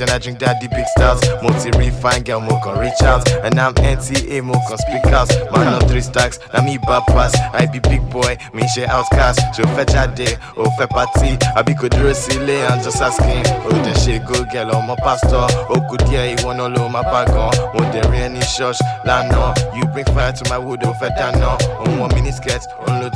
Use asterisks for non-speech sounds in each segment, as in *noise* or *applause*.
And I drink daddy big stars. Multi refine girl, mo can reach out. And I'm NTA, mo can speak out. Man of three stacks, na me bad pass. I be big boy, me share outcast. So fetch a day, oh fe party. I be could silly and just asking. Oh, then she go girl on my pastor. Oh, could yeah, you wanna low my bag on. Oh, there any church, lano. You bring fire to my wood, oh, dano. Oh, one mini skirt, on oh,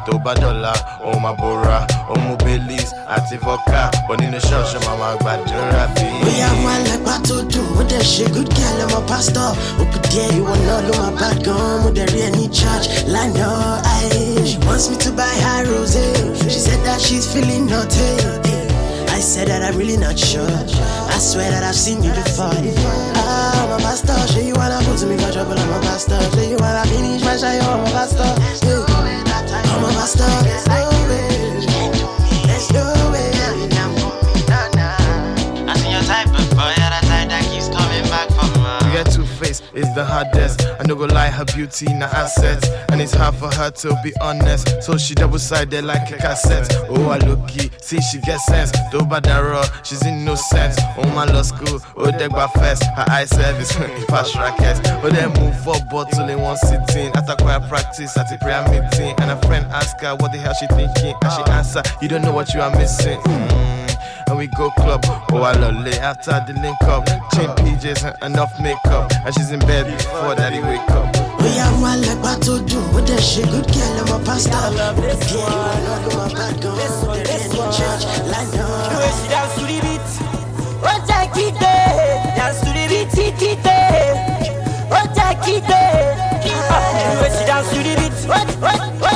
lotura. Toba dollar, oh, my bora. Oh, mo Belize, àti vodka. But nínú ṣọ́ọ̀ṣì, màmá gbàdúrà bí. bóyá wọn lẹgbà tó dùn ó dẹ̀ ṣe good girl ọmọ pásítọ̀ òkú díẹ̀ ìwọ náà ló máa bá gan mo dẹ̀ rí ẹ ní church lánàá ayé she wants me to buy her rose she said that she's feeling naughty I said that I'm really not sure I swear that I've seen you before ah ọmọ pásítọ̀ ṣé you wanna put me for trouble ọmọ pásítọ̀ ṣé you wanna finish my ṣayọ ọmọ pásítọ̀ Yeah. Ọmọ pásítọ̀ it's the hardest. I no go lie, her beauty na assets, and it's hard for her to be honest. So she double sided like a cassette. Oh, I look see she get sense. Do badara, she's innocent. Oh my law school, oh degba fest. Her eye service, *laughs* pass rackets. But then move for bottle in one sitting. After choir practice at a prayer meeting, and a friend ask her what the hell she thinking, and she answer, you don't know what you are missing. Mm we go club. Oh, I love late after the link up. Chain PJs and enough makeup. And she's in bed before daddy wake up. bóyá wọn lẹgbà tó dùn ó dẹ̀ ṣe good girl I'm a ọmọ pásítọ̀ díẹ̀ ìwọ náà ló máa bá gan mo dẹ̀ rí ẹ ní church lánàá. she dance to the beat. Ó jẹ́ kí dé, dance to the beat, títí dé. Ó jẹ́ kí dé. Ah, the way she dance to the beat. Ó ó- ó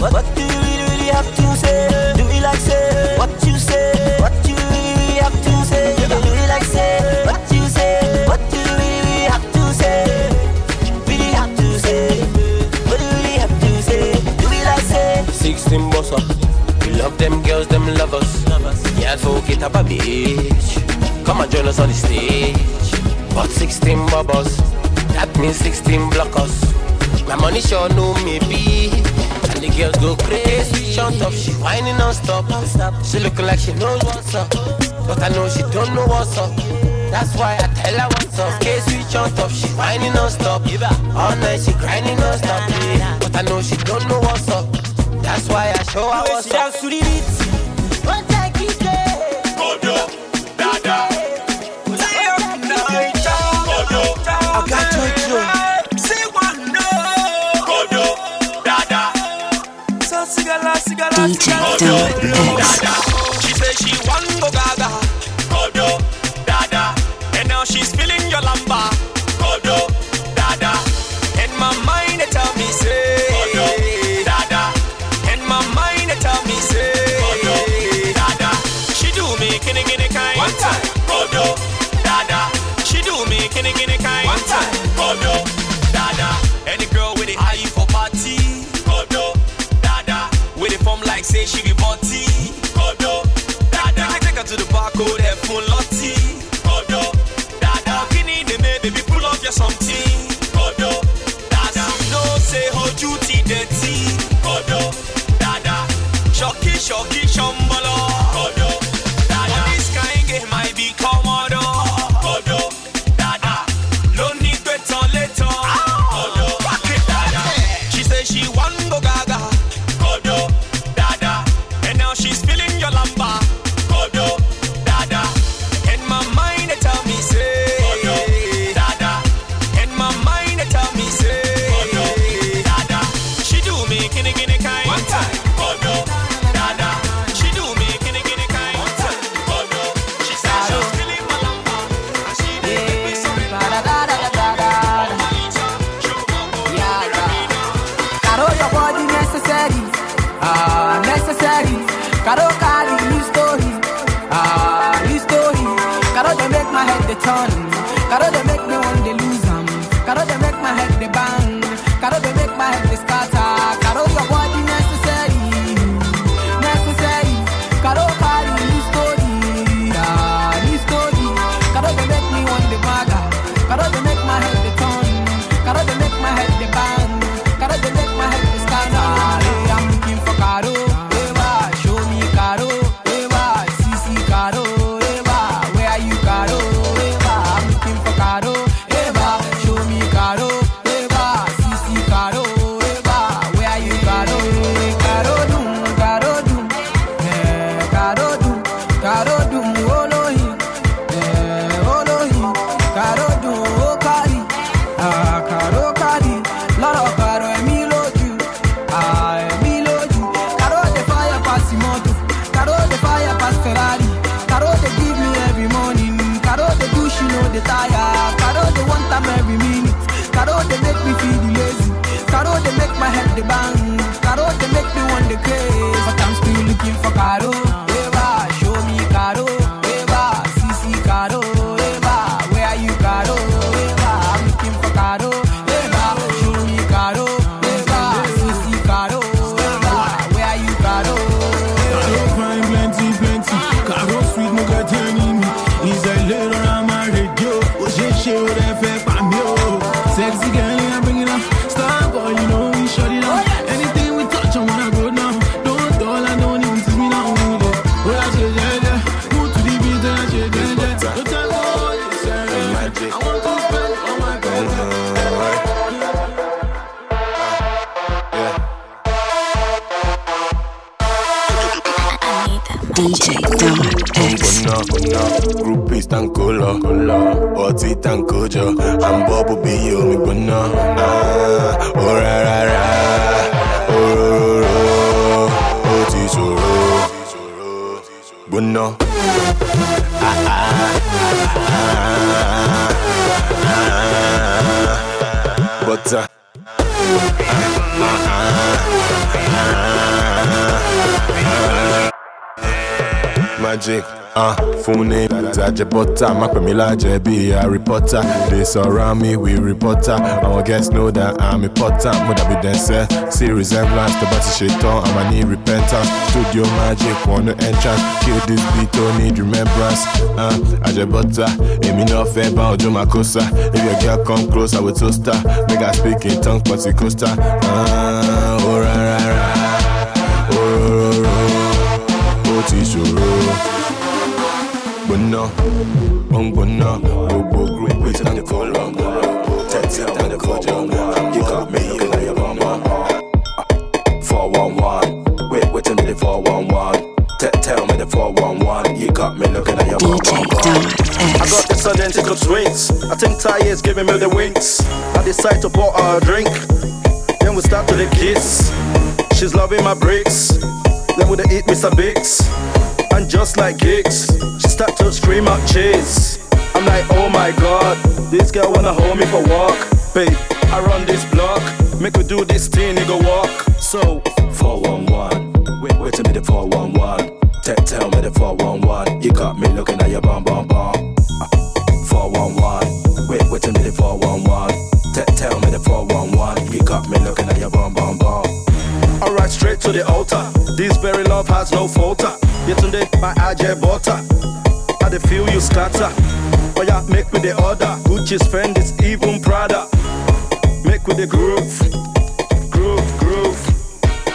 What, what do you really, really have to say? Do me like say what you say. What you really, really have to say. Do me like say what you say. What do you really, have to say? Really have to say. What do you really have to say? Do me like say 16 bossa. We love them girls, them lovers. Yeah, advocate up a bitch. Come and join us on the stage. But 16 bubbles, that means 16 blockers. My money sure know me be. And the girls go crazy, shut up. She whining non-stop. She looking like she knows what's up. But I know she don't know what's up. That's why I tell her what's up. Case we shut up, she whining non-stop. All night she grinding non-stop. yeah. But I know she don't know what's up. That's why I show her what's she up. dance to the beat. DJ dey tire, Caro dey want am every minute, Caro dey make me feel the lazy, Caro dey make my head dey bang, DJ Dot X. Groupies tan cola, ọtí tan kojo, à ń bọ́ bóbí omi gbóná. Ah, Ó rárá, òróró, ó ti ṣòro, gbóná. Ah, Magic, uh, ní ìtajà bọ́tà má pè mí lájẹ bí Harry Potter. They surround me with reporter. Àwọn guests know that I'm a potter. Mo dàbí dẹ́sẹ̀ sí resemblance. Tó bá ti tán àmà ní repentance. Studio magic wọn no entrance. Kill this beat tó need remembrance. Uh, àjẹbọ́tà èmi náà fẹ́ bá ọjọ́ máa kó sá. If your girl come close I will toast her. Make her speak in tongues, tongue pọ̀tì coaster. Uh, oh, rárá, ti ṣòro gbóná ó ń gbóná gbogbo group is tán kó lọ tẹ̀tí tán kó jọ you got me you know your mama. Four one one, wait, wait till me the four one one. Tell me the four one one. You got me looking at your DJ I Dot got this identical twins. I think Ty is giving me the winks. I decide to pour her a drink. Then we start to the kiss. She's loving my bricks. Then dey eat Mr. Biggs. And just like gigs, she start to scream out cheese. I'm like, oh my god, this girl wanna hold me for walk. Babe, I run this block. Make we do this thing, go walk. So, 411. Wait, wait till me the 411. Tell, tell me the 411. You got me looking at your has no falter. Yetunde, my AJ butter. I dey feel you scatter. Oh yeah, make me the order. Gucci's friend is even Prada. Make with the groove, groove, groove.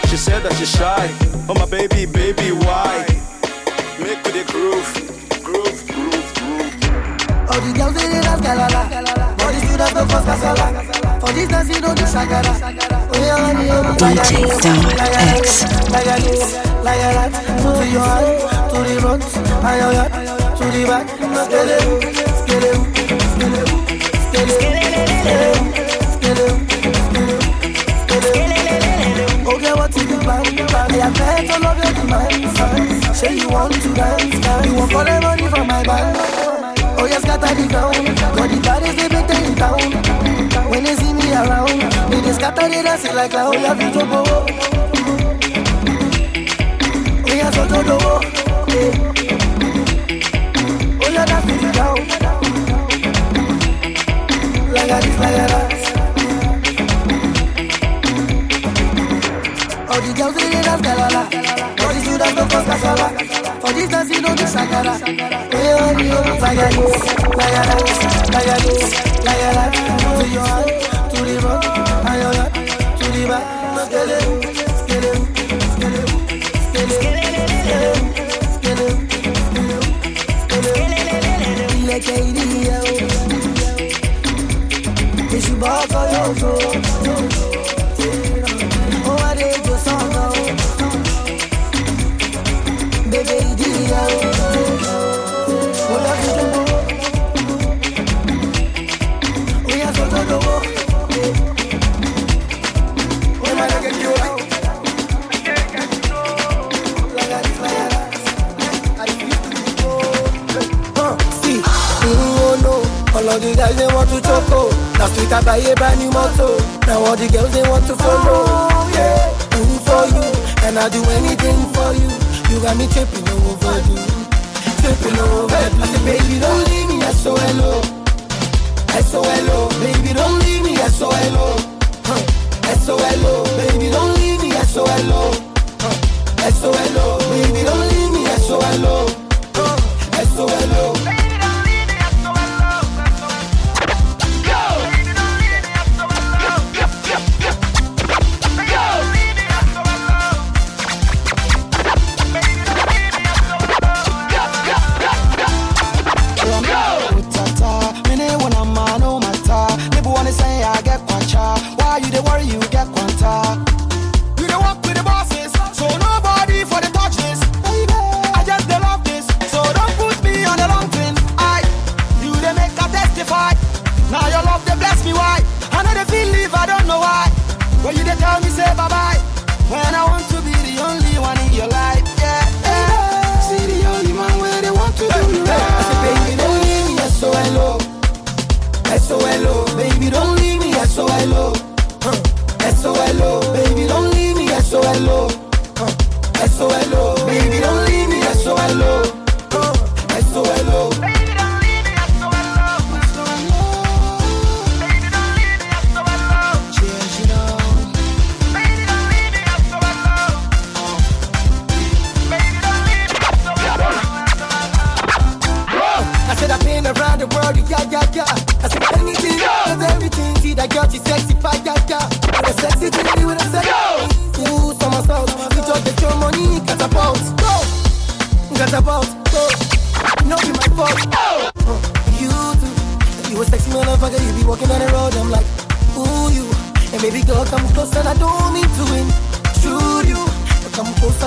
She said that she's shy. Oh my baby, baby, why? Make with the groove, groove, groove, groove. All the girls they dance galala. The students don't cause casala. For this dance we don't do shagara. Oh yeah, honey, oh, like a DJ this, Dot like a X. this, like a this, like a that. To your hand, to the front, to the back. Okay, oh, what is the plan? I have met all of your demands. Say you want to dance, you want for the money from my band. Oh yes, scatter the ground. Got the Kata dey dance it like la oya fi jogbo wo. Oya sọ jogbo wo. Oya da fi di da o. Laga dis laga dat. All the girls dey dance galala. All the students don cause kasala. For this dance you no do sakara. Oya wa ni o laga dis laga dat laga dis laga dat to your heart the back, I your to the back,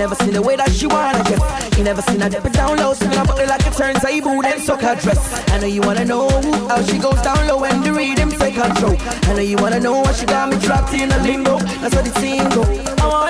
never seen the way that she wanna dress. You never seen her dip it down low, spin her like a turntable, then suck her dress. I know you wanna know how she goes down low when the rhythm take control. I know you wanna know why she got me trapped in a limbo. That's what the team go. Oh,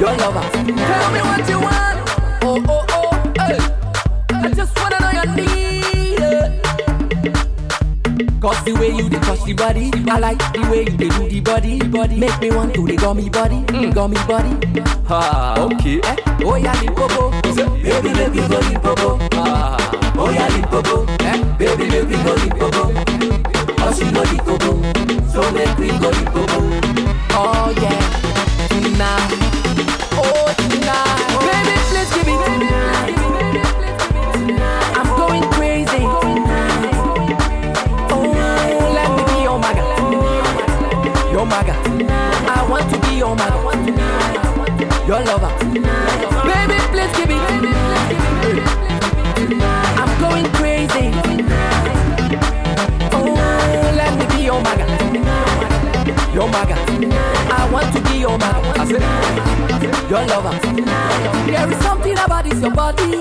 your lover. Tell me what you want. Oh, oh, oh, hey. I just wanna know your need. Cause the way you dey touch the body, I like the way you dey do the body, body. Make me want to the gummy body, mm. gummy body. Ha, okay. Eh? Oh yeah, the popo. Baby, make me go the popo. Ah, oh yeah, the popo. Eh? Baby, make me go the popo. Cause you know the popo, so make me go the popo. Oh yeah, tonight. Oh tonight. Baby, please give me. I'm going crazy. Oh, let me be your maga. Your maga. I want to be your maga. Your lover. Baby, please give me. I'm going crazy. Oh, let me be your maga. Your maga. I want to be your maga. I said, your lover. There is something about this your body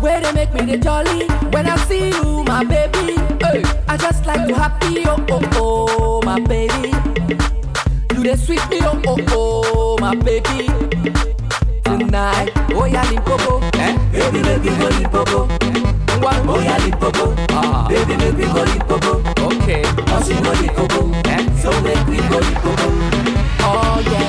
where they make me the jolly. When I see you, my baby, hey, I just like to happy. Oh oh oh, my baby. You they sweet me, oh oh oh, my baby. Tonight, oh yeah, limpopo, eh? Baby, me go limpopo. Oh yeah, limpopo, ah. Baby, me go limpopo. Okay, cause you know limpopo, eh? So make me go limpopo. Oh yeah,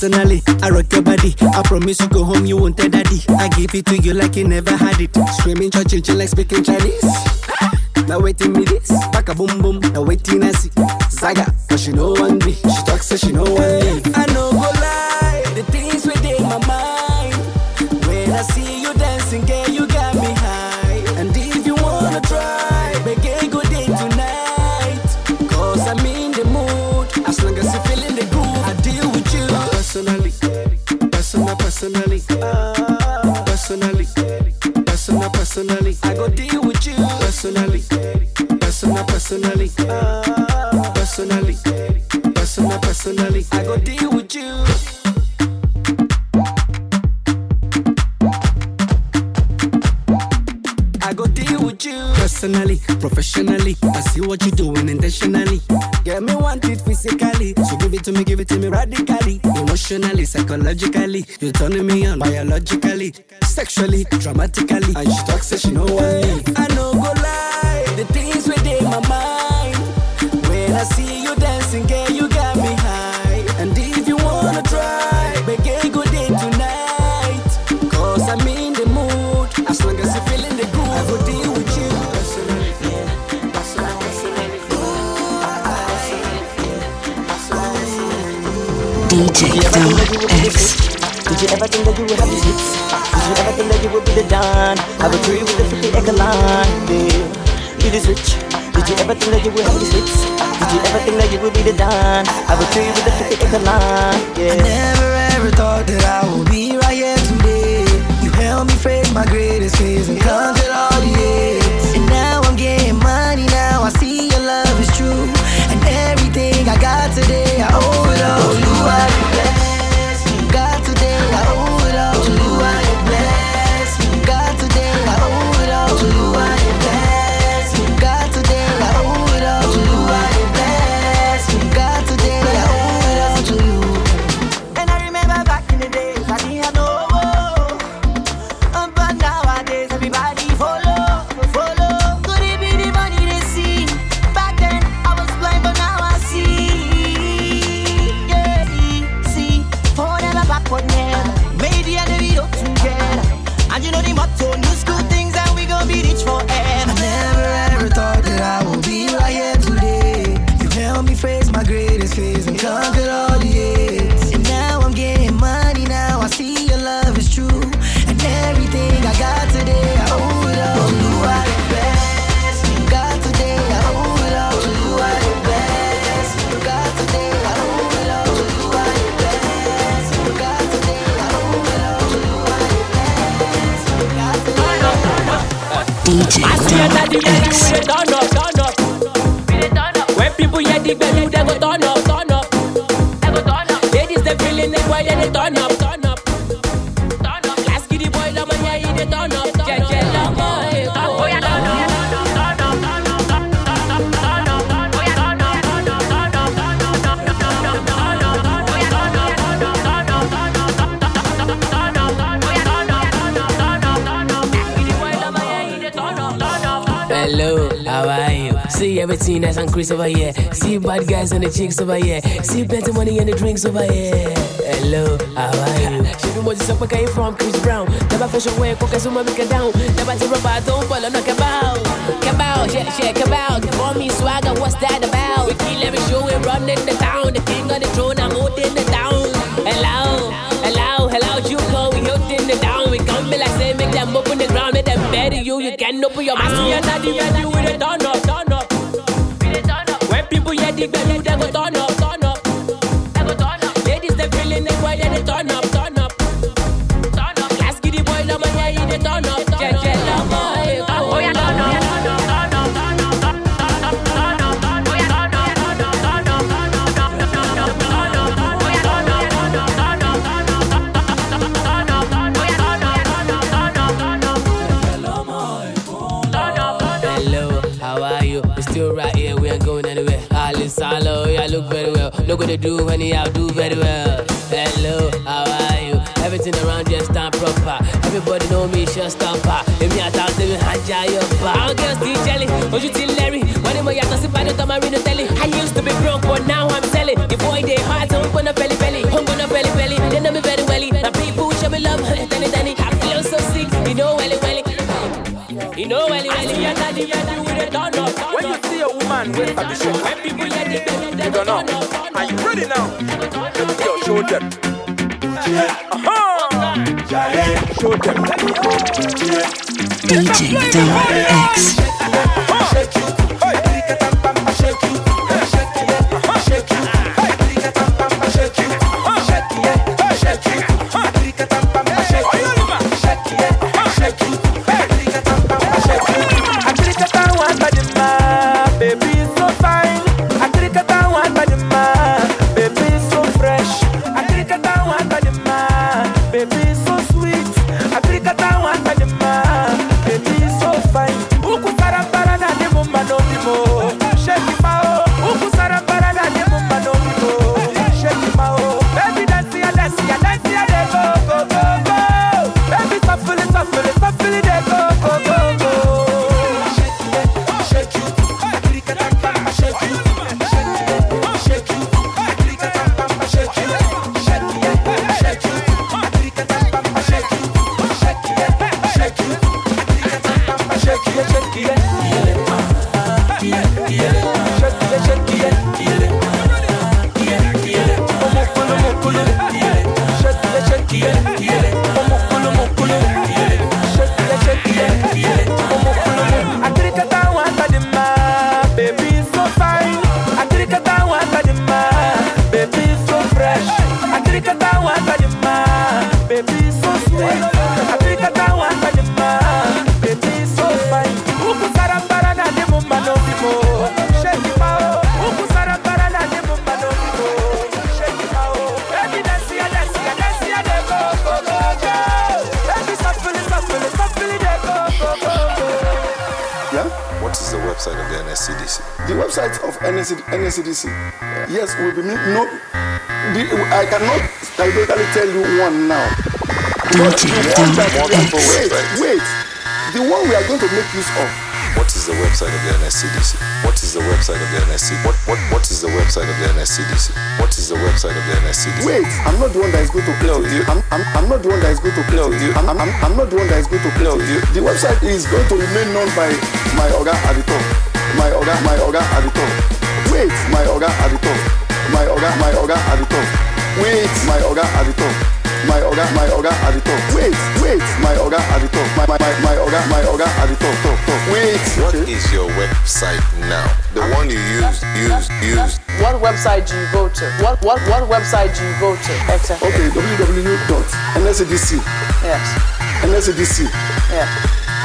Personally, I rock your body. I promise you go home, you won't tell daddy. I give it to you like you never had it. Screaming, church, like speaking Chinese. Now waiting me this, back a boom boom. Now waiting I see Zaga, but she know one me. She talks so she know one me. I know go lie, the things within my mind. When I see personally, personally, personal, personally, I go deal with you. I go deal with you. personally, professionally. I see what you're doing intentionally. Yeah, me want it physically. So give it to me, give it to me radically. Emotionally, psychologically. You're turning me on biologically, sexually, dramatically. And she talks, she know leave. I know go lie, the things within my mind. When I see you dancing, girl, you got me high. And if you wanna try, make a good day tonight. Cause I'm in the mood. As long as you're feeling the groove, I will deal with you. DJ Dom X. Did you ever think that you would have the hits? Did you ever think that you would be the Don? I would treat you with the 50 acre line, yeah. You this rich. Did you ever think that you would have the hits? Did you ever think that you would be the Don? I would treat you with the 50 acre line, yeah. I never ever thought that I would be right here today. You helped me face my greatest fears and conquered all the hate. And now I'm getting money. Now I see your love is true, and everything I got today I owe it all to you. Feeling it, why turn up, turn up. Last kid the boy, lama yeah, he dey turn up, yeah, yeah, lama, eh, oh yeah, turn up. Hello, how are you? See everything nice and crisp over here. See bad guys and the chicks over here. See plenty money and the drinks over here. Hello, how are you? She do most of came from Chris Brown. Never fashion wear, cook as make it down. Never to rubber, don't follow, no cabal. Cabal, yeah, yeah, cabal. For me, swagger, what's that about? We kill every show, we run in the town. The king of the throne, I'm holding the town. Hello, hello, hello, you call, we holding the down. We come be like say, make them open the ground, make them bury you. You can open your mouth. I see another when you with it, turn up, turn up. When people hear the bell, they go turn up, turn up. Ladies they feeling it, why they dey turn up, turn up. Last boy, yeah, he turn up, yeah, yeah, eh, oh yeah, turn up. Hello, how are you? We still right here, we ain't going anywhere. All is solo, yeah, look very well. Look what they do when they out do very well. Everybody know me, just stopper. If me at house, they will hand ya your bar. All girls still jelly, but you still Larry. When they ya to by the time I read the telly. I used to be broke, but now I'm selling. The boy they hard, so I'm gonna belly belly. I'm gonna belly belly. They know me very welly. Now people show me love, Danny Danny. I feel so sick, you know welly welly. You know welly welly. Yeah, daddy, yeah, daddy, with it turn up. When you see a woman with a bishop, When people hear the bell, they you don't know. Are you ready now? Yo, show them. Uh-huh. Show them. DJ Dom X. website of NSC, NSCDC. Yes, we will be me. No, the, I cannot categorically tell you one now. But DJ the one that Dom we are, X. wait, wait. The one we are going to make use of. What is the website of the NSCDC? What is the website of the NSC? What what what is the website of the NSCDC? What is the website of the NSCDC? Wait, I'm not the one that is going to play No, you- I'm, I'm, I'm not the one that is going to play No, you- I'm, I'm, I'm not the one that is going to play No, you- The website is going to remain known by my Oga at the top. My Oga, my Oga at the top. Wait, my Oga at the top. My Oga, my Oga at the top. Wait, my Oga at the top. My Oga, my Oga at the top. Wait, wait, my Oga at the top. My, my, my, my Oga, my Oga at the top, top, top. Wait. What is your website now? The one you used, used, used. What website do you go to? What what what website do you go to? Exactly. Okay, www.nscdc. Yes. NSCDC. Yeah.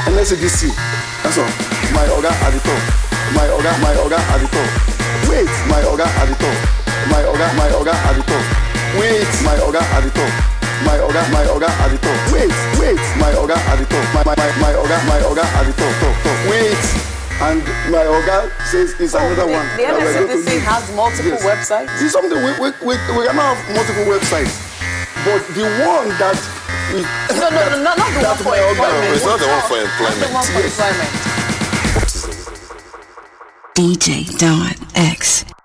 NSCDC. That's all. My Oga at the top. My Oga, my Oga at the top. Wait, my Oga at the top. My Oga, my Oga at the top. Wait, my Oga at the top. My Oga, my Oga at the top. Wait, wait, my Oga at the top. My, my, my, my Oga, my Oga at the top, top, top. Wait. And my Oga says it's oh, another Oh, the, one. The that we're going to NSCDC has multiple Yes. websites. It's something we, we, we, we cannot have multiple websites. But the one that we No, no, no, not, not the *laughs* one for employment. It's not the one for Not the one for employment. employment. DJ Don X.